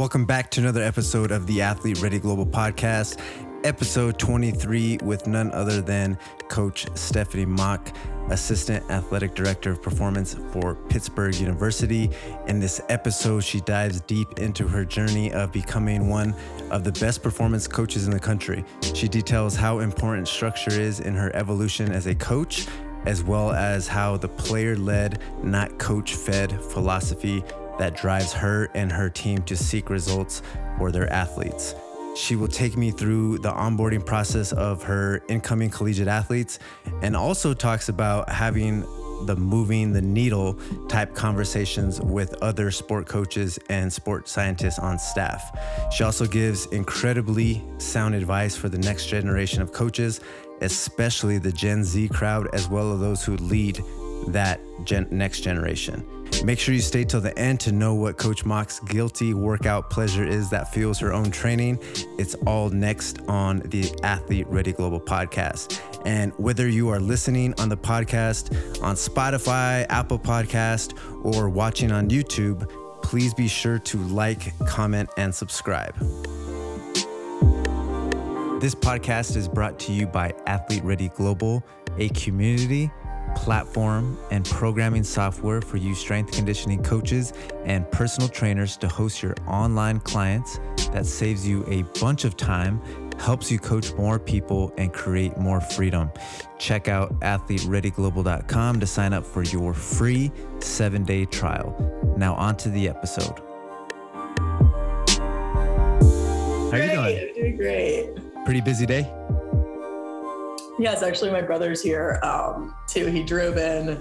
welcome back to another episode of the Athlete Ready Global podcast, episode 23, with none other than Coach Stephanie Mock, Assistant Athletic Director of Performance for Pittsburgh University. In this episode, she dives deep into her journey of becoming one of the best performance coaches in the country. She details how important structure is in her evolution as a coach as well as how the player led, not coach fed philosophy that drives her and her team to seek results for their athletes. She will take me through the onboarding process of her incoming collegiate athletes and also talks about having the moving the needle type conversations with other sport coaches and sport scientists on staff. She also gives incredibly sound advice for the next generation of coaches, especially the Gen Z crowd, as well as those who lead that gen- next generation. Make sure you stay till the end to know what Coach Mock's guilty workout pleasure is that fuels her own training. It's all next on the Athlete Ready Global podcast. And whether you are listening on the podcast on Spotify, Apple Podcast, or watching on YouTube, please be sure to like, comment, and subscribe. This podcast is brought to you by Athlete Ready Global, a community platform, and programming software for you strength conditioning coaches and personal trainers to host your online clients that saves you a bunch of time, helps you coach more people, and create more freedom. Check out athletereadyglobal.com to sign up for your free seven day trial. Now, on to the episode. How are you doing? Doing great. Pretty busy day? It's actually my brother's here um, too. He drove in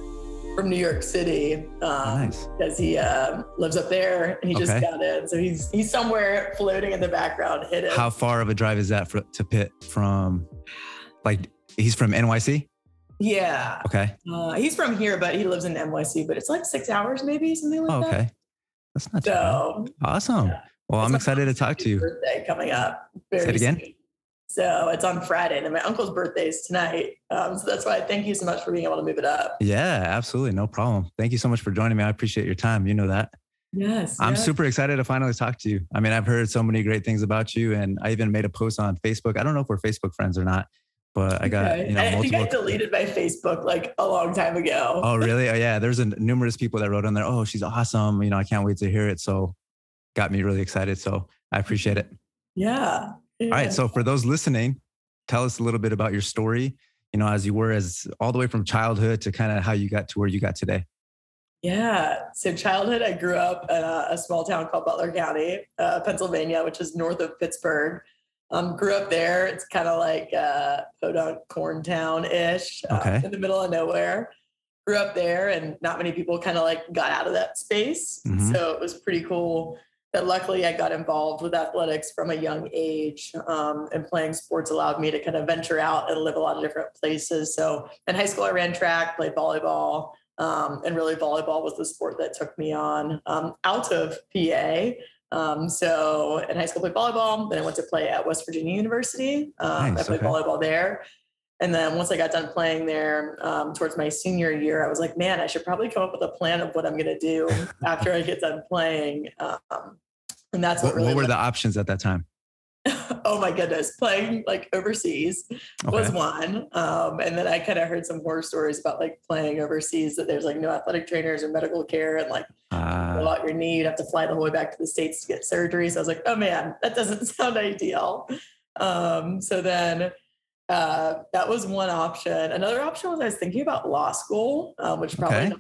from New York City um, nice. because he uh, lives up there and he just Okay. got in. So he's he's somewhere floating in the background, hidden. How far of a drive is that for, to Pitt from, like, he's from NYC? Yeah, Okay. uh, he's from here, but he lives in NYC. But it's like six hours, maybe something like Oh, that. okay. That's not. So Awesome. Yeah. Well, I'm excited to talk to you. Birthday coming up. Very Say it again? soon. So it's on Friday, and my uncle's birthday is tonight. Um, so that's why thank you so much for being able to move it up. Yeah, absolutely. No problem. Thank you so much for joining me. I appreciate your time. You know that. Yes, I'm yes. super excited to finally talk to you. I mean, I've heard so many great things about you, and I even made a post on Facebook. I don't know if we're Facebook friends or not, but I got, Okay. you know, I think I deleted my Facebook like a long time ago. Oh, really? Oh, yeah. There's a, numerous people that wrote on there. Oh, she's awesome. You know, I can't wait to hear it. So, got me really excited. So, I appreciate it. Yeah. All right. So for those listening, tell us a little bit about your story, you know, as you were as all the way from childhood to kind of how you got to where you got today. Yeah. So childhood, I grew up in a, a small town called Butler County, uh, Pennsylvania, which is north of Pittsburgh. Um, grew up there. It's kind of like uh, Podunk Corn Town ish, uh, Okay. in the middle of nowhere. Grew up there, and not many people kind of like got out of that space. Mhm. So it was pretty cool. That luckily I got involved with athletics from a young age, um, and playing sports allowed me to kind of venture out and live a lot of different places. So in high school, I ran track, played volleyball, um, and really volleyball was the sport that took me on um, out of PA. Um, so in high school, I played volleyball. Then I went to play at West Virginia University. Um, Nice, I played okay. volleyball there. And then once I got done playing there, um, towards my senior year, I was like, man, I should probably come up with a plan of what I'm going to do after I get done playing. Um, and that's what, What, really what were the options at that time? oh my goodness, playing like overseas was one. Um, and then I kind of heard some horror stories about like playing overseas that there's like no athletic trainers or medical care and like Uh, out your knee, you'd have to fly the whole way back to the States to get surgery. So I was like, oh man, that doesn't sound ideal. Um, so then uh, that was one option. Another option was I was thinking about law school, um, which probably Okay.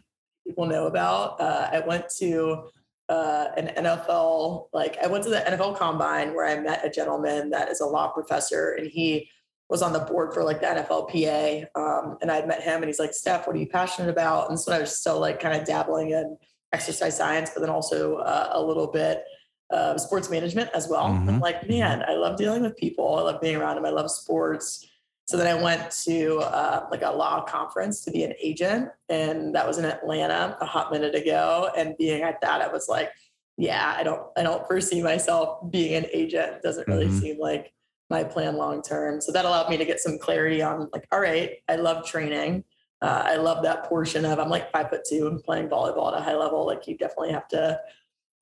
people know about. Uh, I went to uh, an NFL, like I went to the NFL combine where I met a gentleman that is a law professor and he was on the board for like the NFLPA. Um, and I'd met him and he's like, Steph, what are you passionate about? And so I was still like kind of dabbling in exercise science, but then also uh, a little bit of sports management as well. Mhm. I'm like, man, I love dealing with people. I love being around them. I love sports. So then I went to uh, like a law conference to be an agent, and that was in Atlanta a hot minute ago. And being at that, I was like, yeah, I don't, I don't foresee myself being an agent. It doesn't really Mhm. seem like my plan long term. So that allowed me to get some clarity on like, all right, I love training. Uh, I love that portion of I'm like five foot two and playing volleyball at a high level. Like you definitely have to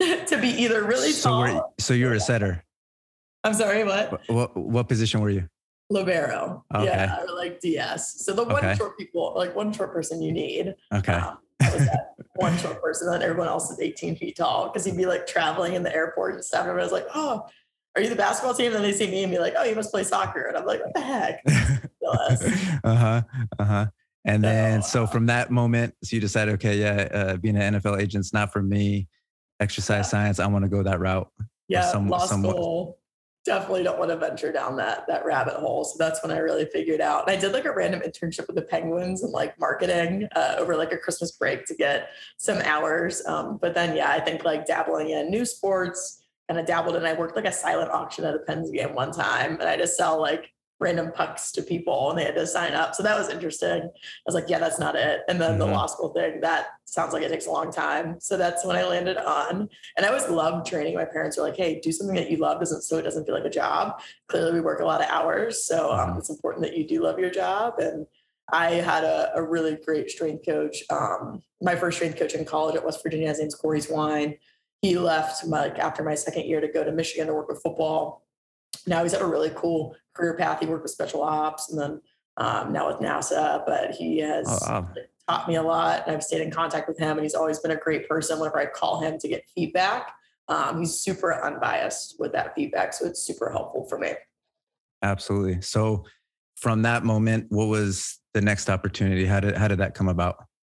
to be either really so tall. so you're a setter. I'm sorry, what? What what position were you? Libero. Okay. Yeah, or like DS. So the one Okay. short people, like one short person you need. Okay. Um, was that one short person, and everyone else is 18 feet tall because he'd be like traveling in the airport and stuff. And everyone's like, "Oh, are you the basketball team?" And then they see me and be like, "Oh, you must play soccer." And I'm like, "What the heck?" Uh huh. Uh huh. And then, So, so uh, from that moment, so you decided, okay, yeah, uh, being an NFL agent's not for me. Exercise Yeah. science, I want to go that route. yeah, some- law somewhat- school. Definitely don't want to venture down that that rabbit hole. So that's when I really figured out. And I did like a random internship with the Penguins and like marketing uh, over like a Christmas break to get some hours. Um, but then yeah, I think like dabbling in new sports, and I dabbled and I worked like a silent auction at a Pens game one time, and I just sell like random pucks to people, and they had to sign up. So that was interesting. I was like, yeah, that's not it. And then the Mhm. law school thing that sounds like it takes a long time. So that's when I landed on. And I always loved training. My parents were like, hey, do something that you love doesn't so it doesn't feel like a job. Clearly we work a lot of hours. So um, Mhm. it's important that you do love your job. And I had a, a really great strength coach. Um, my first strength coach in college at West Virginia, his name's Corey Swine. He left my, like after my second year to go to Michigan to work with football. Now he's at a really cool career path. He worked with special ops and then um, now with NASA, but he has Oh, wow. taught me a lot and I've stayed in contact with him and he's always been a great person whenever I call him to get feedback. Um, he's super unbiased with that feedback. So it's super helpful for me. Absolutely. So from that moment, what was the next opportunity? How did how did that come about?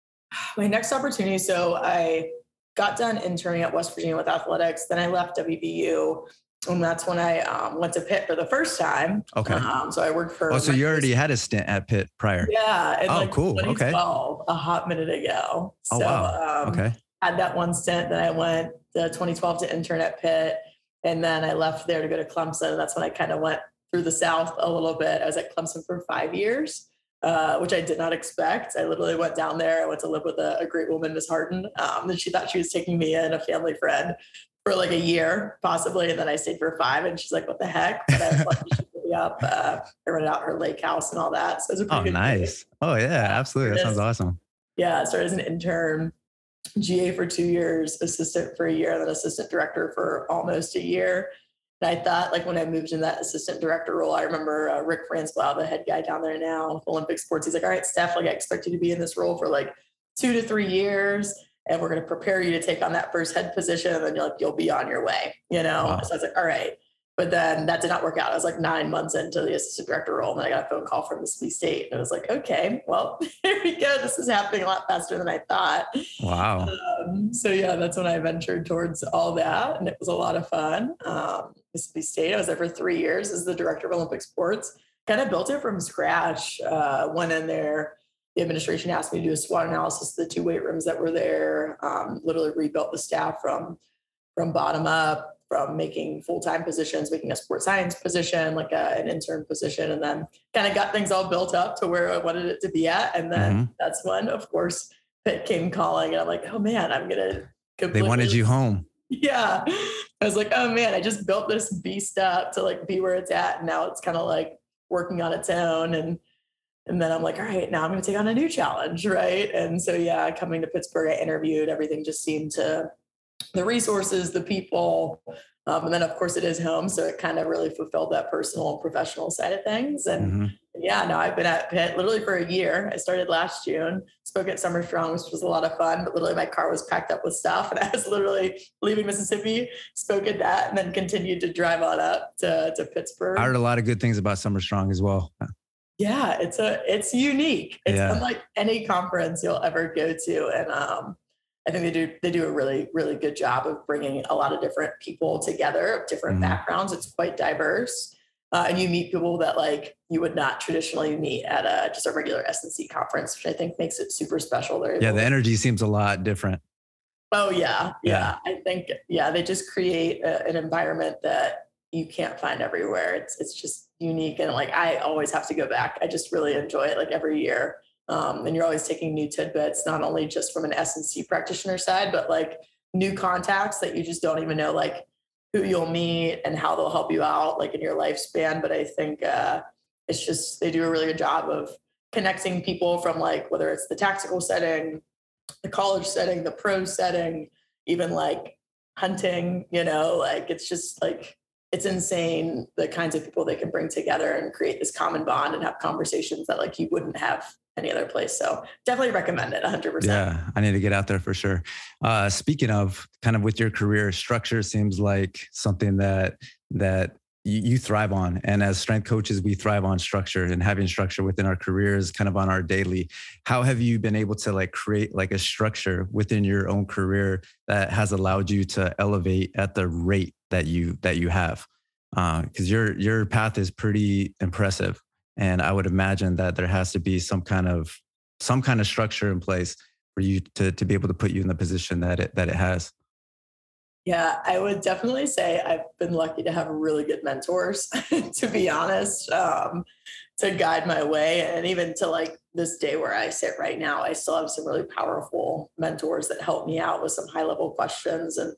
My next opportunity. So I got done interning at West Virginia with athletics. Then I left WVU. And that's when I um, went to Pitt for the first time. Okay. Um, so I worked for. Oh, so you already had a stint at Pitt prior. Yeah. Oh, like cool. Okay. 2012, A hot minute ago. Oh, so, wow. Um, Okay. had that one stint. Then I went to 2012 to intern at Pitt, and then I left there to go to Clemson. That's when I kind of went through the South a little bit. I was at Clemson for five years, uh, which I did not expect. I literally went down there. I went to live with a, a great woman, Miss Harden, um, and she thought she was taking me in, a family friend, for like a year possibly, and then I stayed for five. And she's like, "What the heck?" But I was lucky she put me up. Uh, I rented out her lake house and all that. So it was a pretty Oh, good nice. Oh yeah, absolutely. That sounds awesome. Yeah, I started as an intern, GA for two years, assistant for a year, and then assistant director for almost a year. And I thought, like, when I moved in that assistant director role, I remember uh, Rick Franzblau, the head guy down there now, Olympic Sports. He's like, "All right, Steph, like, I expect you to be in this role for like two to three years, and we're going to prepare you to take on that first head position, and then you'll, like, you'll be on your way." You know, Wow. so I was like, "All right." But then that did not work out. I was like nine months into the assistant director role, and then I got a phone call from Mississippi State, and I was like, "Okay, well, here we go. This is happening a lot faster than I thought." Wow. Um, so yeah, that's when I ventured towards all that, and it was a lot of fun. Um, Mississippi State, I was there for three years as the director of Olympic sports. Kind of built it from scratch. Uh, went in there. The administration asked me to do a SWOT analysis of the two weight rooms that were there. Um, literally rebuilt the staff from from bottom up, from making full time positions, making a sports science position, like a, an intern position, and then kind of got things all built up to where I wanted it to be at. And then Mm-hmm. that's when, of course, Pitt came calling, and I'm like, oh man, I'm gonna. They wanted you home. Yeah, I was like, oh man, I just built this beast up to like be where it's at, and now it's kind of like working on its own, and and then I'm like, all right, now I'm gonna take on a new challenge, right? And so yeah, coming to Pittsburgh, I interviewed. Everything just seemed to the resources, the people, um, and then of course it is home, so it kind of really fulfilled that personal and professional side of things, and Mhm. yeah, no, I've been at Pitt literally for a year. I started last June, spoke at Summer Strong, which was a lot of fun, but literally my car was packed up with stuff. And I was literally leaving Mississippi, spoke at that, and then continued to drive on up to, to Pittsburgh. I heard a lot of good things about Summer Strong as well. Yeah, it's a it's unique. It's Yeah. unlike any conference you'll ever go to. And um, I think they do they do a really, really good job of bringing a lot of different people together of different Mhm. backgrounds. It's quite diverse. Uh, and you meet people that like you would not traditionally meet at a just a regular S&C conference, which I think makes it super special. They're Yeah, the energy seems a lot different. Oh yeah, Yeah. yeah, I think yeah, they just create a, an environment that you can't find everywhere. It's it's just unique and like I always have to go back. I just really enjoy it like every year. Um, and you're always taking new tidbits, not only just from an S and C practitioner side, but like new contacts that you just don't even know like who you'll meet and how they'll help you out like in your lifespan. But I think uh, it's just they do a really good job of connecting people from like whether it's the tactical setting, the college setting, the pro setting, even like hunting, you know, like it's just like it's insane the kinds of people they can bring together and create this common bond and have conversations that like you wouldn't have any other place. So definitely recommend it 100%. Yeah, I need to get out there for sure. Uh, speaking of kind of with your career, structure seems like something that that you, you thrive on. And as strength coaches, we thrive on structure and having structure within our careers, kind of on our daily. How have you been able to like create like a structure within your own career that has allowed you to elevate at the rate that you that you have? Because uh, your your path is pretty impressive, and I would imagine that there has to be some kind of some kind of structure in place for you to to be able to put you in the position that it that it has. Yeah, I would definitely say I've been lucky to have really good mentors, to be honest, um, to guide my way. And even to like this day where I sit right now, I still have some really powerful mentors that help me out with some high level questions and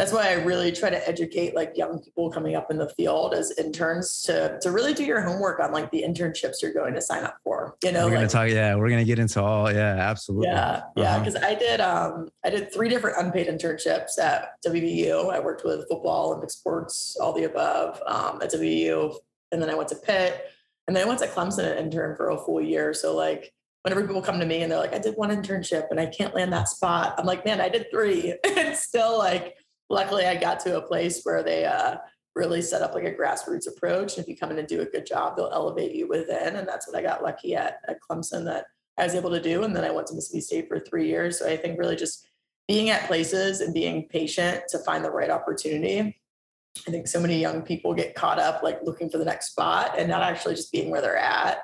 that's why I really try to educate like young people coming up in the field as interns to to really do your homework on like the internships you're going to sign up for. You know, we're gonna like, talk. Yeah, we're gonna get into all. Yeah, absolutely. Yeah, yeah. Because uh-huh. I did um I did three different unpaid internships at WVU. I worked with football, Olympic sports, all the above um, at WVU, and then I went to Pitt, and then I went to Clemson and intern for a full year. So like whenever people come to me and they're like, I did one internship and I can't land that spot, I'm like, man, I did three. it's still like luckily I got to a place where they uh, really set up like a grassroots approach. And if you come in and do a good job, they'll elevate you within. And that's what I got lucky at at Clemson that I was able to do. And then I went to Mississippi State for three years. So I think really just being at places and being patient to find the right opportunity. I think so many young people get caught up like looking for the next spot and not actually just being where they're at.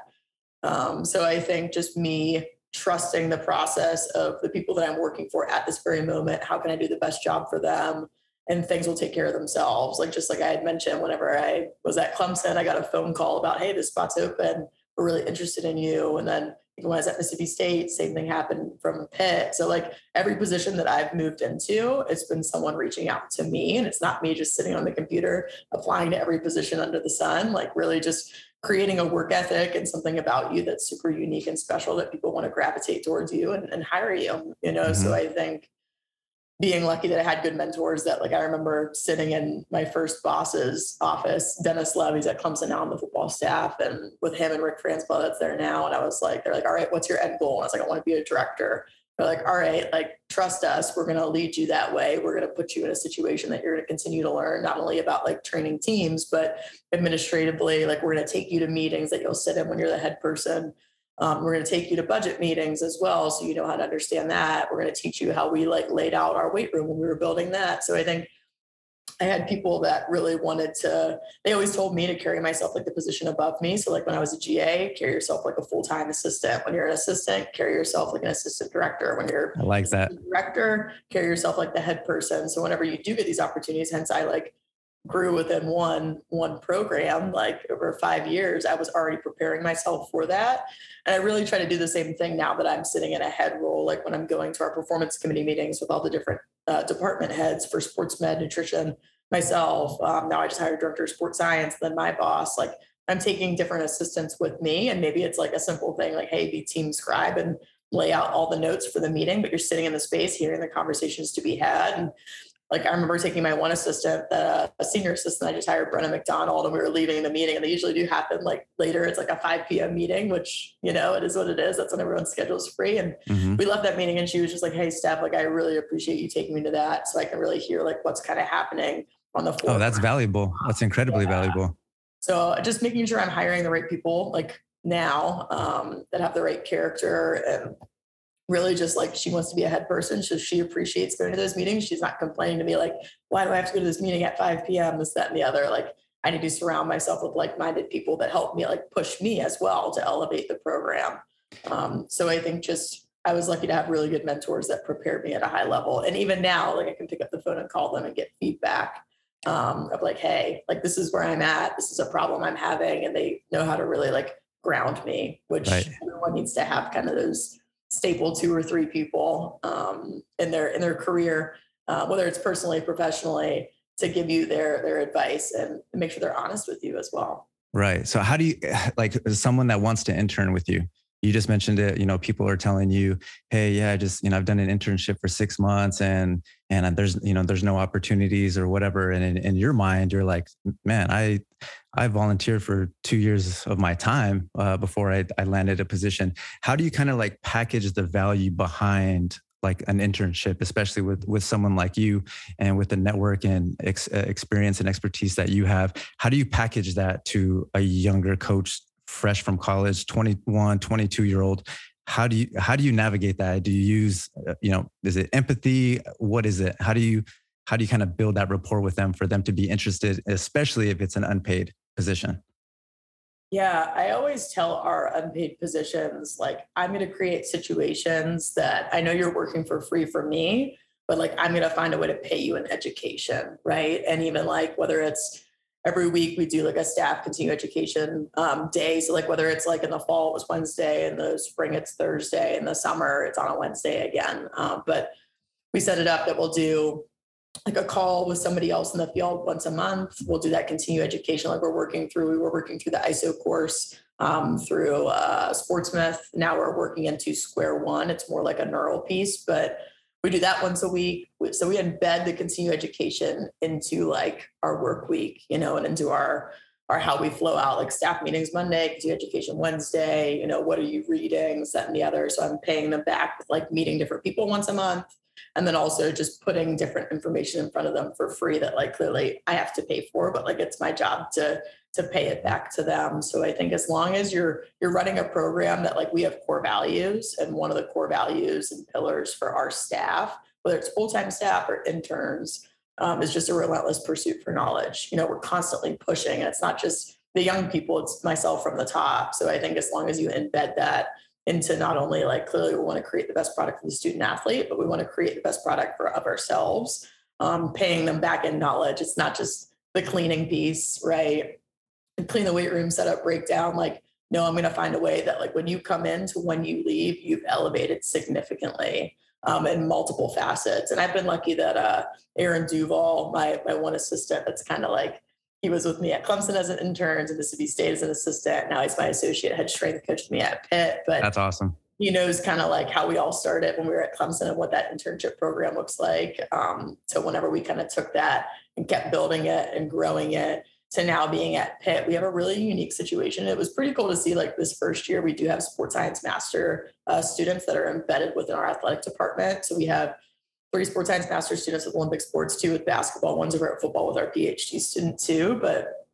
Um, so I think just me trusting the process of the people that I'm working for at this very moment. How can I do the best job for them? And things will take care of themselves. Like just like I had mentioned, whenever I was at Clemson, I got a phone call about, hey, this spot's open. We're really interested in you. And then when I was at Mississippi State, same thing happened from Pitt. So like every position that I've moved into, it's been someone reaching out to me. And it's not me just sitting on the computer applying to every position under the sun, like really just creating a work ethic and something about you that's super unique and special that people want to gravitate towards you and, and hire you you know? Mm-hmm. so i think being lucky that i had good mentors that like i remember sitting in my first boss's office dennis love he's at clemson now on the football staff and with him and rick franzblau that's there now and i was like they're like all right what's your end goal? And i was like i want to be a director they're like, all right, like trust us. We're going to lead you that way. We're going to put you in a situation that you're going to continue to learn not only about like training teams, but administratively. Like we're going to take you to meetings that you'll sit in when you're the head person. Um, we're going to take you to budget meetings as well, so you know how to understand that. We're going to teach you how we like laid out our weight room when we were building that. So I think I had people that really wanted to, they always told me to carry myself like the position above me. So, like when I was a GA, carry yourself like a full time assistant. When you're an assistant, carry yourself like an assistant director. When you're I like that director, carry yourself like the head person. So, whenever you do get these opportunities, hence I like grew within one one program like over five years i was already preparing myself for that and i really try to do the same thing now that i'm sitting in a head role like when i'm going to our performance committee meetings with all the different uh, department heads for sports med nutrition myself. Um, now i just hired a director of sports science then my boss like i'm taking different assistants with me and maybe it's like a simple thing like hey be team scribe and lay out all the notes for the meeting but you're sitting in the space hearing the conversations to be had and like I remember taking my one assistant, uh, a senior assistant I just hired, Brenna McDonald, and we were leaving the meeting. And they usually do happen like later. It's like a 5 p.m. meeting, which, you know, it is what it is. That's when everyone's schedule is free. And mm-hmm. we left that meeting and she was just like, Hey, Steph, like I really appreciate you taking me to that. So I can really hear like what's kind of happening on the floor. Oh, that's valuable. That's incredibly yeah. valuable. So just making sure I'm hiring the right people like now um, that have the right character and really just like she wants to be a head person. So she appreciates going to those meetings. She's not complaining to me like, why do I have to go to this meeting at 5 p.m., this, that, and the other. Like I need to surround myself with like-minded people that help me like push me as well to elevate the program. Um, so I think just I was lucky to have really good mentors that prepared me at a high level. And even now, like I can pick up the phone and call them and get feedback um, of like, hey, like this is where I'm at. This is a problem I'm having. And they know how to really like ground me, which right. everyone needs to have kind of those staple two or three people um, in their in their career, uh, whether it's personally, professionally, to give you their their advice and make sure they're honest with you as well. Right. So how do you like someone that wants to intern with you? You just mentioned it you know people are telling you hey yeah i just you know i've done an internship for six months and and there's you know there's no opportunities or whatever. And in, in your mind you're like man i i volunteered for two years of my time uh, before I, I landed a position. How do you kind of like package the value behind like an internship especially with with someone like you and with the network and ex- uh, experience and expertise that you have? How do you package that to a younger coach fresh from college 21 22 year old how do you how do you navigate that? Do you use uh, you know is it empathy? What is it? How do you how do you kind of build that rapport with them for them to be interested especially if it's an unpaid position? Yeah, I always tell our unpaid positions like I'm going to create situations that I know you're working for free for me, but like I'm going to find a way to pay you an education, right? And even like whether it's every week we do like a staff continue education um, day. So like whether it's like in the fall it was Wednesday, in the spring it's Thursday, in the summer it's on a Wednesday again. Um, but we set it up that we'll do like a call with somebody else in the field once a month. We'll do that continue education like we're working through. We were working through the ISO course um, through uh, Sportsmith. Now we're working into Square One. It's more like a neural piece, but we do that once a week. So we embed the continue education into like our work week, you know, and into our our how we flow out like staff meetings Monday, continue education Wednesday, you know, what are you reading, that and the other. So I'm paying them back with like meeting different people once a month. And then also just putting different information in front of them for free that like clearly I have to pay for, but like it's my job to to pay it back to them. So I think as long as you're you're running a program that like we have core values and one of the core values and pillars for our staff, whether it's full-time staff or interns, um, is just a relentless pursuit for knowledge. You know, we're constantly pushing. And it's not just the young people, it's myself from the top. So I think as long as you embed that into not only like clearly we want to create the best product for the student athlete, but we want to create the best product for of ourselves, um, paying them back in knowledge. It's not just the cleaning piece, right? And clean the weight room set setup breakdown like no i'm going to find a way that like when you come in to when you leave you've elevated significantly um, in multiple facets. And i've been lucky that uh, aaron duval my, my one assistant that's kind of like he was with me at clemson as an intern to mississippi state as an assistant. Now he's my associate head strength coach with me at pitt but that's awesome. he knows kind of like how we all started when we were at clemson and what that internship program looks like um, so whenever we kind of took that and kept building it and growing it to now being at Pitt, we have a really unique situation. It was pretty cool to see like this first year, we do have sports science master uh, students that are embedded within our athletic department. So we have three sports science master students with Olympic sports, two with basketball, one's over at football with our PhD student too. But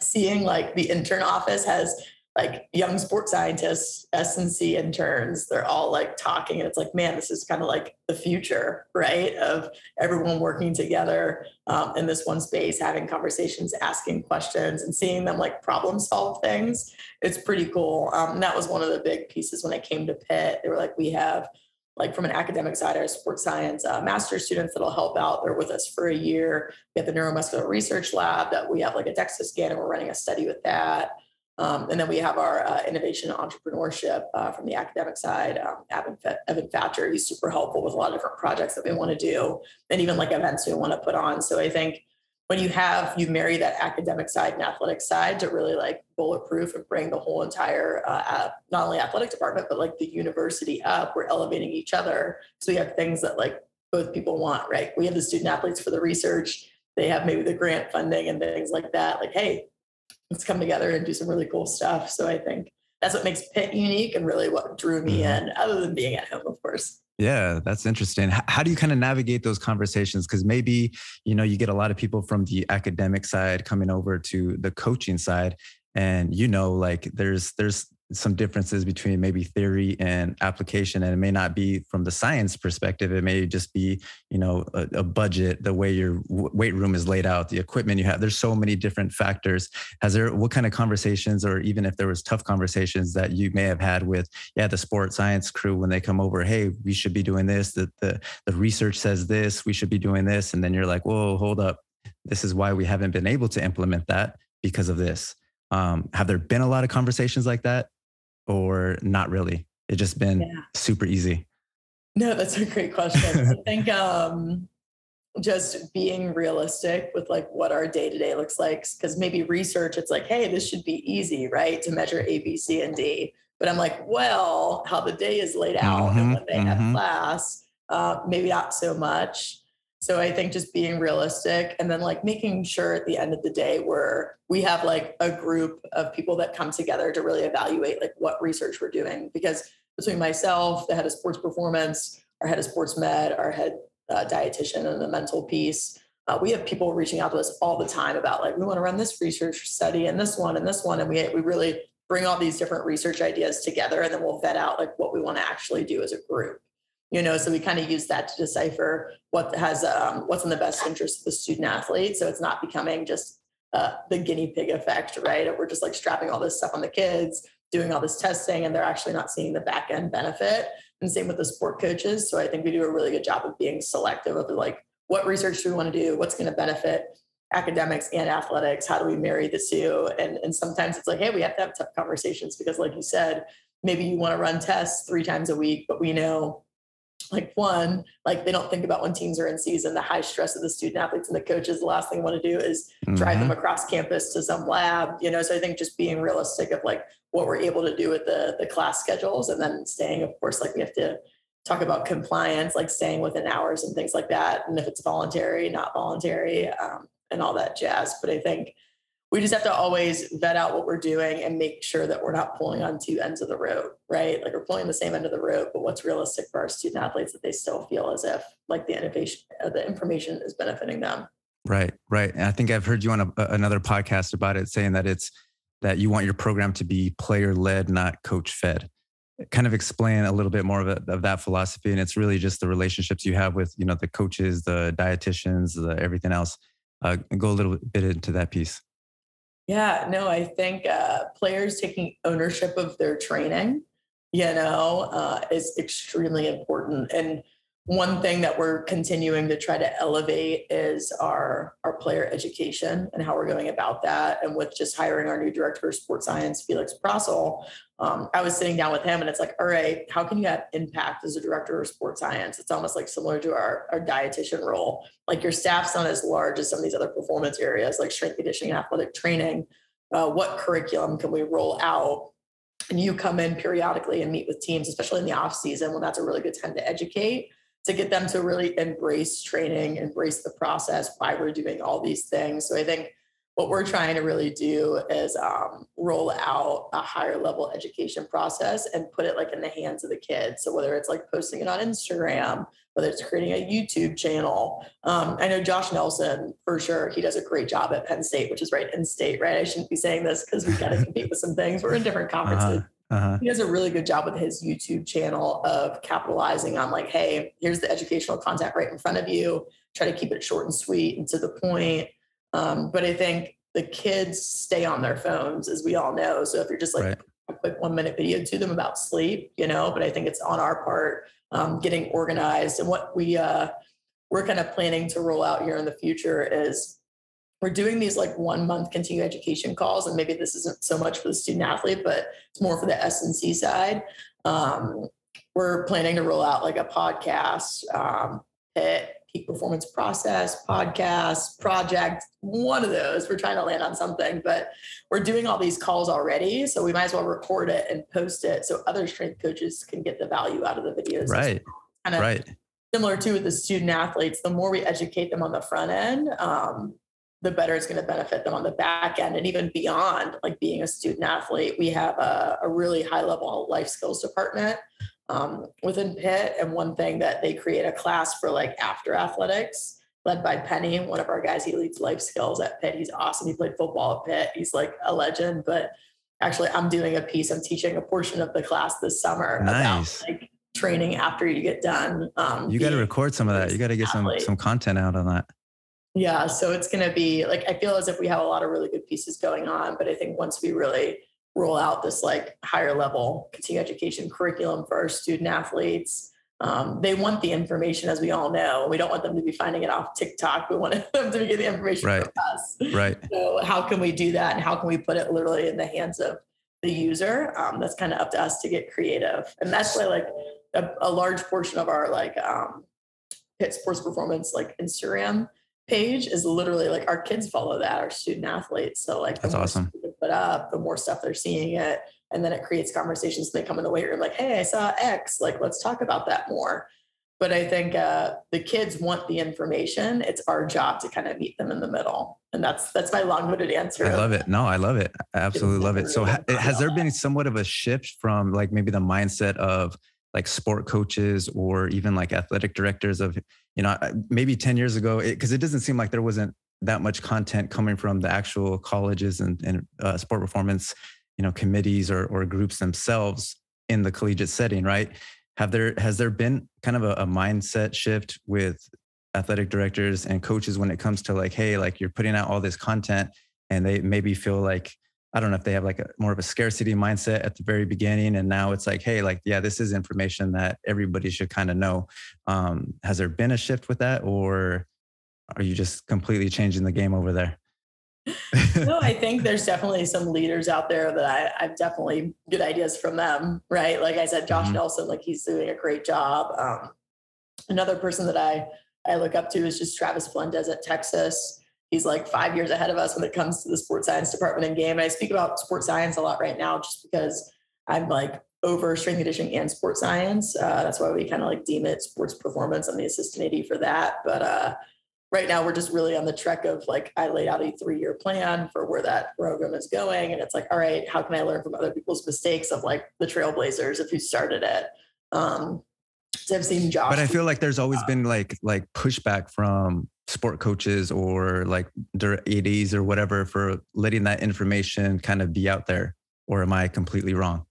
seeing like the intern office has like young sports scientists, S&C interns, they're all like talking and it's like, man, this is kind of like the future, right? Of everyone working together um, in this one space, having conversations, asking questions and seeing them like problem solve things. It's pretty cool. Um, and that was one of the big pieces when I came to Pitt. They were like, we have like from an academic side, our sports science uh, master students that'll help out. They're with us for a year. We have the neuromuscular research lab that we have like a DEXA scan and we're running a study with that. Um, and then we have our uh, innovation and entrepreneurship uh, from the academic side. Um, Evan, Evan Thatcher, he's super helpful with a lot of different projects that we want to do, and even like events we want to put on. So I think when you have you marry that academic side and athletic side to really like bulletproof and bring the whole entire uh, not only athletic department but like the university up, we're elevating each other. So we have things that like both people want, right? We have the student athletes for the research. They have maybe the grant funding and things like that. Like, hey, let's come together and do some really cool stuff. So I think that's what makes Pitt unique and really what drew me mm-hmm. in, other than being at home, of course. Yeah, that's interesting. How do you kind of navigate those conversations? Because maybe, you know, you get a lot of people from the academic side coming over to the coaching side. And you know, like there's there's some differences between maybe theory and application and it may not be from the science perspective. It may just be you know a, a, budget the way your weight room is laid out the equipment you have. There's so many different factors. Has there what kind of conversations or even if there was tough conversations that you may have had with yeah the sport science crew when they come over hey we should be doing this. The the, the research says this. We should be doing this. And then you're like whoa hold up. This is why we haven't been able to implement that because of this. Um, have there been a lot of conversations like that or not really? It just been yeah. super easy. No, that's a great question. I think um, just being realistic with like what our day to day looks like, because maybe research, it's like, hey, this should be easy, right? To measure A, B, C, and D. But I'm like, well, how the day is laid out mm-hmm, and when they mm-hmm. have class, uh, maybe not so much. So I think just being realistic and then like making sure at the end of the day where we have like a group of people that come together to really evaluate like what research we're doing. Because between myself, the head of sports performance, our head of sports med, our head uh, dietitian, and the mental piece, uh, we have people reaching out to us all the time about like we want to run this research study and this one and this one, and we we really bring all these different research ideas together, and then we'll vet out like what we want to actually do as a group you know so we kind of use that to decipher what has um, what's in the best interest of the student athlete. So it's not becoming just uh, the guinea pig effect right? We're just like strapping all this stuff on the kids doing all this testing and they're actually not seeing the back end benefit. And same with the sport coaches. So i think we do a really good job of being selective of like what research do we want to do? What's going to benefit academics and athletics? How do we marry the two? And, and sometimes it's like hey we have to have tough conversations because like you said maybe you want to run tests three times a week but we know like one, like they don't think about when teams are in season, the high stress of the student athletes and the coaches. The last thing they want to do is mm-hmm. drive them mm-hmm. across campus to some lab, you know. So I think just being realistic of like what we're able to do with the the class schedules and then staying, of course, like we have to talk about compliance, like staying within hours and things like that. And if it's voluntary, not voluntary, um, and all that jazz. But I think we just have to always vet out what we're doing and make sure that we're not pulling on two ends of the rope, right? Like we're pulling the same end of the rope, but what's realistic for our student athletes that they still feel as if like the innovation, uh, the information is benefiting them. Right, right. And I think I've heard you on a, another podcast about it, saying that it's that you want your program to be player led, not coach fed. Kind of explain a little bit more of, it, of that philosophy, and it's really just the relationships you have with you know the coaches, the dietitians, the everything else. Uh, go a little bit into that piece. Yeah, no, I think uh, players taking ownership of their training, you know, uh, is extremely important. And one thing that we're continuing to try to elevate is our our player education and how we're going about that. And with just hiring our new director of sports science, Felix Proessl, um, I was sitting down with him and it's like, all right, how can you have impact as a director of sports science? It's almost like similar to our, our dietitian role. Like your staff's not as large as some of these other performance areas like strength conditioning, and athletic training. Uh, what curriculum can we roll out and you come in periodically and meet with teams, especially in the off season when that's a really good time to educate to get them to really embrace training, embrace the process, why we're doing all these things. So I think what we're trying to really do is um, roll out a higher level education process and put it like in the hands of the kids. So whether it's like posting it on Instagram, whether it's creating a YouTube channel. Um, I know Josh Nelson for sure. He does a great job at Penn State, which is right in state, right? I shouldn't be saying this because we've got to compete with some things. We're in different conferences. Uh-huh. Uh-huh. He does a really good job with his YouTube channel of capitalizing on like, hey, here's the educational content right in front of you. Try to keep it short and sweet and to the point. Um, but I think the kids stay on their phones, as we all know. So if you're just like right. a quick one minute video to them about sleep, you know, but I think it's on our part um, getting organized. And what we uh, we're kind of planning to roll out here in the future is we're doing these like one month continuing education calls and maybe this isn't so much for the student athlete but it's more for the snc side. Um, we're planning to roll out like a podcast um, Pitt peak performance process podcast project one of those. We're trying to land on something but we're doing all these calls already so we might as well record it and post it so other strength coaches can get the value out of the videos right. kind of right. similar to with the student athletes the more we educate them on the front end um, the better it's going to benefit them on the back end. And even beyond like being a student athlete we have a, a really high level life skills department um, within pitt. And one thing that they create a class for like after athletics led by penny one of our guys he leads life skills at pitt. He's awesome. He played football at pitt. He's like a legend. But actually i'm doing a piece i'm teaching a portion of the class this summer nice. about like training after you get done um, you got to record some of that. you got to get some some content out on that yeah, so it's going to be like I feel as if we have a lot of really good pieces going on, but I think once we really roll out this like higher level continuing education curriculum for our student athletes, um, they want the information, as we all know. We don't want them to be finding it off TikTok. We want them to get the information right. from us. Right. So how can we do that, and how can we put it literally in the hands of the user? Um, that's kind of up to us to get creative, and that's why like a, a large portion of our like um, Pitt sports performance like Instagram page is literally like our kids follow that, our student athletes. So like that's awesome. Put up, the more stuff they're seeing it. And then it creates conversations. They come in the weight room like, hey, I saw X. Like, let's talk about that more. But I think uh, the kids want the information. It's our job to kind of meet them in the middle, and that's that's my long-winded answer. I love it. No, I love it. I absolutely love it. So, ha- has there been somewhat of a shift from like maybe the mindset of like sport coaches or even like athletic directors of you know maybe 10 years ago because it, it, doesn't seem like there wasn't that much content coming from the actual colleges and, and uh, sport performance you know committees or, or groups themselves in the collegiate setting right? Have there has there been kind of a, a mindset shift with athletic directors and coaches when it comes to like hey like you're putting out all this content and they maybe feel like I don't know if they have like a more of a scarcity mindset at the very beginning, and now it's like, hey, like yeah, this is information that everybody should kind of know. Um, has there been a shift with that, or are you just completely changing the game over there? no, I think there's definitely some leaders out there that I, I've definitely good ideas from them, right? Like I said, Josh mm-hmm. Nelson, like he's doing a great job. Um, another person that I I look up to is just Travis Flendez at Texas. He's like five years ahead of us when it comes to the sports science department and game. And I speak about sports science a lot right now just because I'm like over strength conditioning and sports science. Uh, that's why we kind of like deem it sports performance. I'm the assistant AD for that. But uh, right now we're just really on the trek of like I laid out a three year plan for where that program is going, and it's like, all right, how can I learn from other people's mistakes of like the Trailblazers if who started it? Um, so I've seen Josh, but I feel like there's always uh, been like like pushback from sport coaches or like their ADs or whatever for letting that information kind of be out there. Or am I completely wrong?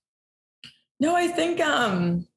No, I think um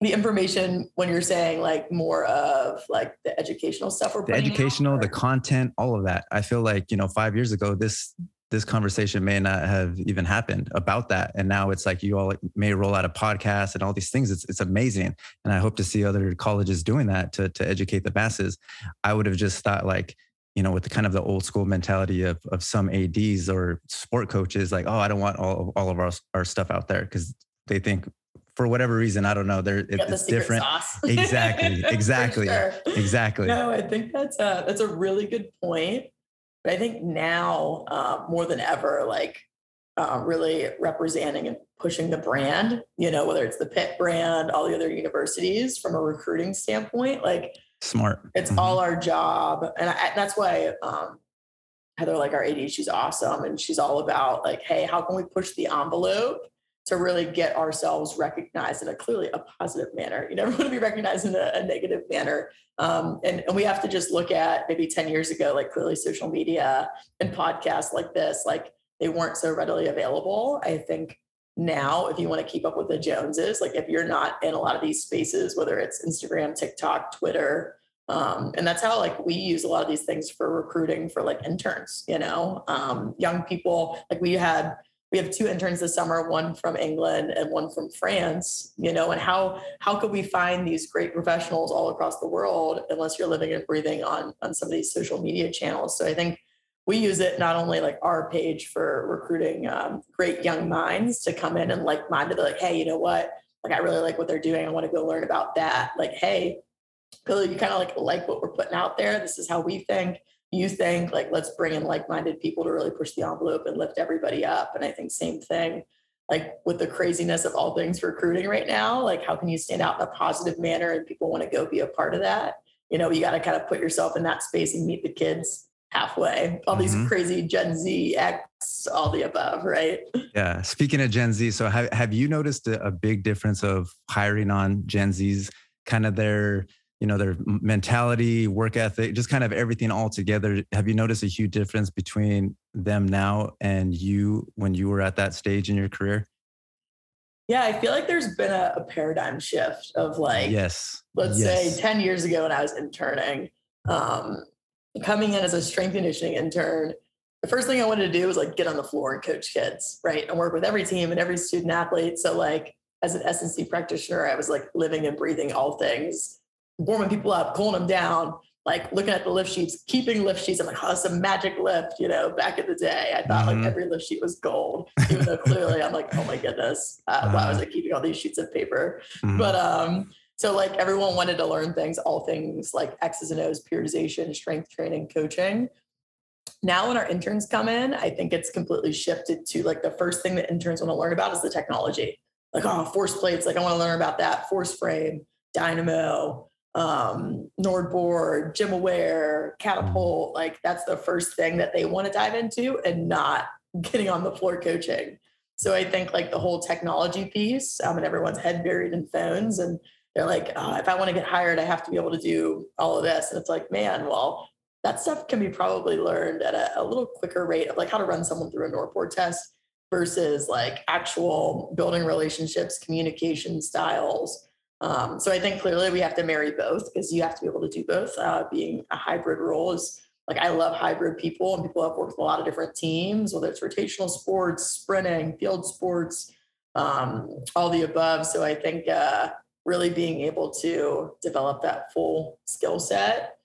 the information when you're saying like more of like the educational stuff or the educational the content all of that i feel like you know five years ago this this conversation may not have even happened about that and now it's like you all may roll out a podcast and all these things it's, it's amazing and i hope to see other colleges doing that to, to educate the masses i would have just thought like you know with the kind of the old school mentality of, of some ads or sport coaches like oh i don't want all, all of our, our stuff out there because they think for whatever reason, I don't know. There, it, it's the different. exactly, exactly, sure. exactly. No, I think that's a that's a really good point. But I think now uh, more than ever, like uh, really representing and pushing the brand. You know, whether it's the Pitt brand, all the other universities, from a recruiting standpoint, like smart. It's mm-hmm. all our job, and I, that's why um, Heather, like our AD, she's awesome, and she's all about like, hey, how can we push the envelope? To really get ourselves recognized in a clearly a positive manner. You never want to be recognized in a, a negative manner. Um, and, and we have to just look at maybe 10 years ago, like clearly social media and podcasts like this, like they weren't so readily available. I think now, if you want to keep up with the Joneses, like if you're not in a lot of these spaces, whether it's Instagram, TikTok, Twitter, um, and that's how like we use a lot of these things for recruiting for like interns, you know, um, young people. Like we had we have two interns this summer one from england and one from france you know and how how could we find these great professionals all across the world unless you're living and breathing on on some of these social media channels? So i think we use it not only like our page for recruiting um, great young minds to come in and like minded be like hey you know what? Like i really like what they're doing. I want to go learn about that. Like hey you kind of like like what we're putting out there. This is how we think you think like let's bring in like-minded people to really push the envelope and lift everybody up. And i think same thing like with the craziness of all things recruiting right now like how can you stand out in a positive manner and people want to go be a part of that? You know you got to kind of put yourself in that space and meet the kids halfway. All mm-hmm. these crazy gen z x all the above right? Yeah speaking of gen z so have, have you noticed a, a big difference of hiring on gen z's kind of their you know their mentality work ethic just kind of everything all together. Have you noticed a huge difference between them now and you when you were at that stage in your career? Yeah i feel like there's been a, a paradigm shift of like yes. let's yes. say 10 years ago when i was interning um, coming in as a strength conditioning intern the first thing i wanted to do was like get on the floor and coach kids right and work with every team and every student athlete. So like as an snc practitioner i was like living and breathing all things warming people up, cooling them down, like looking at the lift sheets, keeping lift sheets. I'm like, oh, it's a magic lift. You know, back in the day, I thought mm-hmm. like every lift sheet was gold, even though clearly I'm like, oh my goodness, uh, uh-huh. why was I keeping all these sheets of paper? Mm-hmm. But um, so like everyone wanted to learn things, all things like X's and O's, periodization, strength training, coaching. now when our interns come in, I think it's completely shifted to like the first thing that interns want to learn about is the technology. Like, oh, force plates, like I want to learn about that, force frame, dynamo, um, NordBord, GymAware, Catapult. Like that's the first thing that they want to dive into and not getting on the floor coaching. So I think like the whole technology piece, um, and everyone's head buried in phones and they're like, oh, if I want to get hired, I have to be able to do all of this. And it's like, man, well, that stuff can be probably learned at a, a little quicker rate of like how to run someone through a NordBord test versus like actual building relationships, communication styles. Um, so I think clearly we have to marry both because you have to be able to do both. Uh, being a hybrid role is like I love hybrid people and people have worked with a lot of different teams, whether it's rotational sports, sprinting, field sports, um, all the above. So I think uh, really being able to develop that full skill set.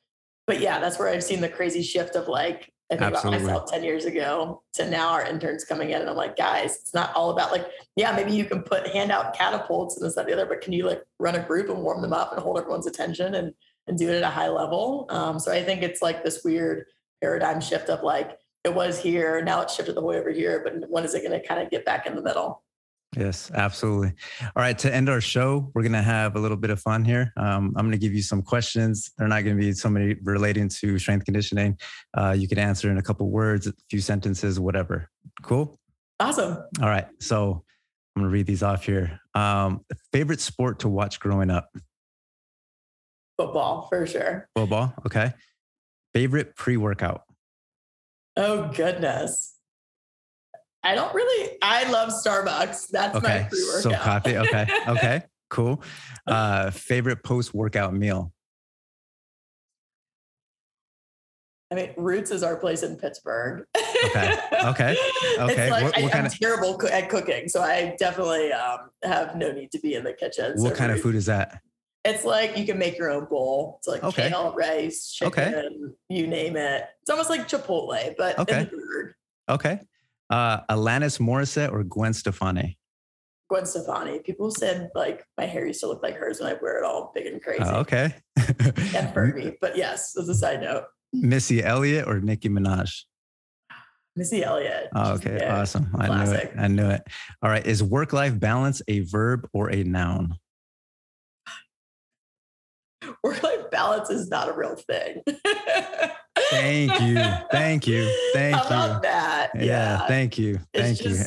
But yeah, that's where I've seen the crazy shift of like I think Absolutely. about myself 10 years ago to now our interns coming in and I'm like, guys, it's not all about like, yeah, maybe you can put handout catapults and this, that, the other, but can you like run a group and warm them up and hold everyone's attention and and do it at a high level? Um, so I think it's like this weird paradigm shift of like, it was here, now it's shifted the way over here, but when is it going to kind of get back in the middle? Yes, absolutely. All right, to end our show, we're going to have a little bit of fun here. Um, I'm going to give you some questions. They're not going to be so many relating to strength conditioning. Uh, you can answer in a couple words, a few sentences, whatever. Cool. Awesome. All right, so I'm going to read these off here. Um, favorite sport to watch growing up? Football, for sure. Football. Okay. Favorite pre-workout? Oh goodness. I don't really. I love Starbucks. That's okay. my pre-workout. So coffee. Okay. Okay. cool. Uh, favorite post-workout meal. I mean, Roots is our place in Pittsburgh. Okay. Okay. Okay. Like, what, what I, kind I'm of terrible co- at cooking, so I definitely um, have no need to be in the kitchen. What so kind Roots, of food is that? It's like you can make your own bowl. It's like okay. kale, rice, chicken, okay. you name it. It's almost like Chipotle, but okay. Okay. Uh, Alanis Morissette or Gwen Stefani? Gwen Stefani. People said like my hair used to look like hers when I wear it all big and crazy. Uh, okay. and Fergie. But yes, as a side note. Missy Elliott or Nicki Minaj? Missy Elliott. Oh, okay. Awesome. I Classic. knew it. I knew it. All right. Is work life balance a verb or a noun? Work life balance is not a real thing. Thank you. Thank you. Thank How about you. that? Yeah. yeah. Thank you. Thank you.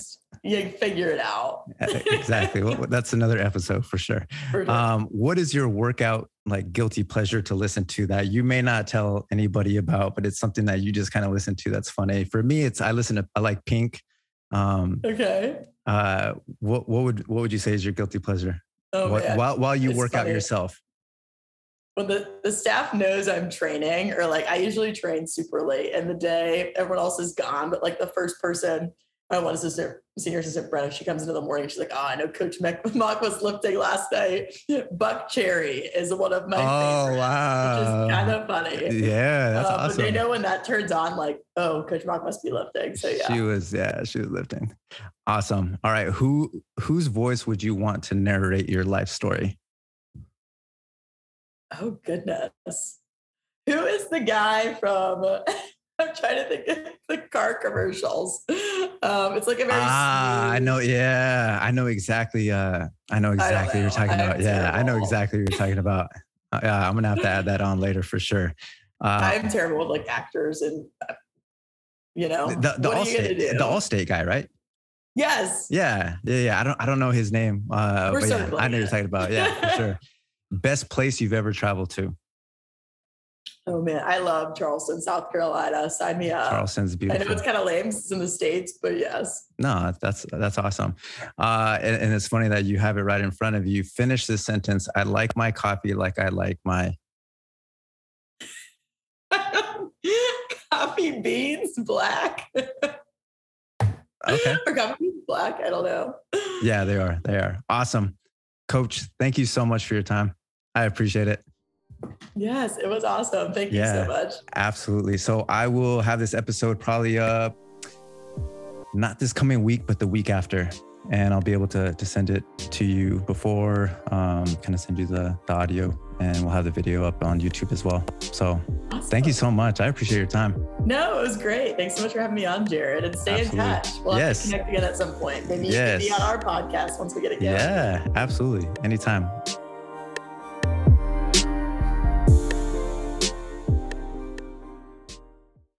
you figure it out. exactly. Well, that's another episode for sure. For sure. Um, what is your workout like guilty pleasure to listen to that you may not tell anybody about, but it's something that you just kind of listen to that's funny. For me, it's I listen to I like Pink. Um, okay. Uh, what what would what would you say is your guilty pleasure? Oh, what, while while you it's work funny. out yourself when the, the staff knows I'm training, or like I usually train super late in the day, everyone else is gone. But like the first person, my one assistant, senior assistant Brenna, she comes into the morning. She's like, "Oh, I know Coach Mock was lifting last night. Buckcherry is one of my oh, favorites, wow. which is kind of funny. Yeah, that's uh, awesome. But they know when that turns on, like, oh, Coach Mock must be lifting. So yeah, she was. Yeah, she was lifting. Awesome. All right, who whose voice would you want to narrate your life story? Oh goodness, who is the guy from? I'm trying to think of the car commercials. Um, it's like a very ah, smooth... I know. Yeah, I know exactly. Uh, I know exactly what you're talking about. Yeah, terrible. I know exactly what you're talking about. Uh, yeah, I'm gonna have to add that on later for sure. Uh, I'm terrible with like actors and uh, you know the, the Allstate, the Allstate guy, right? Yes. Yeah, yeah, yeah. I don't, I don't know his name. Uh, We're but yeah, I know you're talking about. Yeah, for sure. Best place you've ever traveled to? Oh man, I love Charleston, South Carolina. Sign me up. Charleston's beautiful. I know it's kind of lame since it's in the states, but yes. No, that's that's awesome. Uh, and, and, it's funny that you have it right in front of you. Finish this sentence. I like my coffee like I like my coffee beans black. okay. or coffee beans black. I don't know. Yeah, they are. They are awesome. Coach, thank you so much for your time. I appreciate it. Yes, it was awesome. Thank yeah, you so much. Absolutely. So I will have this episode probably up not this coming week, but the week after. and I'll be able to, to send it to you before, um, kind of send you the, the audio and we'll have the video up on YouTube as well. So awesome. thank you so much. I appreciate your time. No, it was great. Thanks so much for having me on, Jared. And stay absolutely. in touch. We'll yes. have to connect again at some point. Maybe yes. you can be on our podcast once we get it Yeah, absolutely. Anytime.